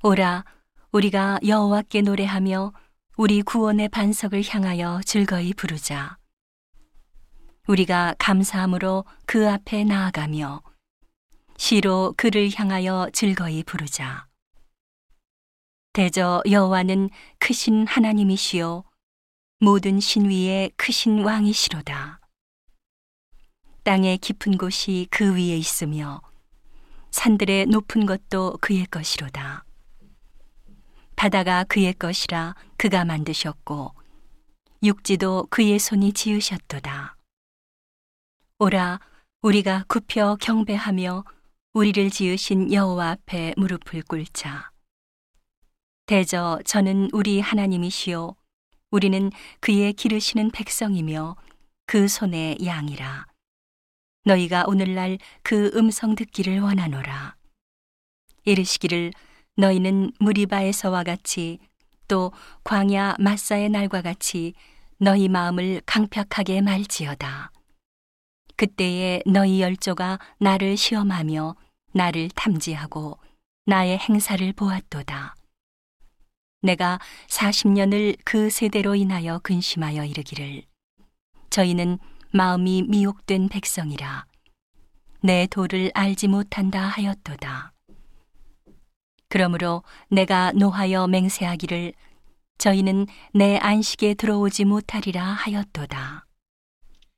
오라 우리가 여호와께 노래하며 우리 구원의 반석을 향하여 즐거이 부르자. 우리가 감사함으로 그 앞에 나아가며 시로 그를 향하여 즐거이 부르자. 대저 여호와는 크신 하나님이시요 모든 신 위에 크신 왕이시로다. 땅의 깊은 곳이 그 위에 있으며 산들의 높은 것도 그의 것이로다. 바다가 그의 것이라 그가 만드셨고 육지도 그의 손이 지으셨도다. 오라 우리가 굽혀 경배하며 우리를 지으신 여호와 앞에 무릎을 꿇자. 대저 저는 우리 하나님이시요 우리는 그의 기르시는 백성이며 그 손의 양이라. 너희가 오늘날 그 음성 듣기를 원하노라. 이르시기를 너희는 무리바에서와 같이 또 광야 마사의 날과 같이 너희 마음을 강팍하게 말지어다. 그때에 너희 열조가 나를 시험하며 나를 탐지하고 나의 행사를 보았도다. 내가 40년을 그 세대로 인하여 근심하여 이르기를 저희는 마음이 미혹된 백성이라 내 도를 알지 못한다 하였도다. 그러므로 내가 노하여 맹세하기를 저희는 내 안식에 들어오지 못하리라 하였도다.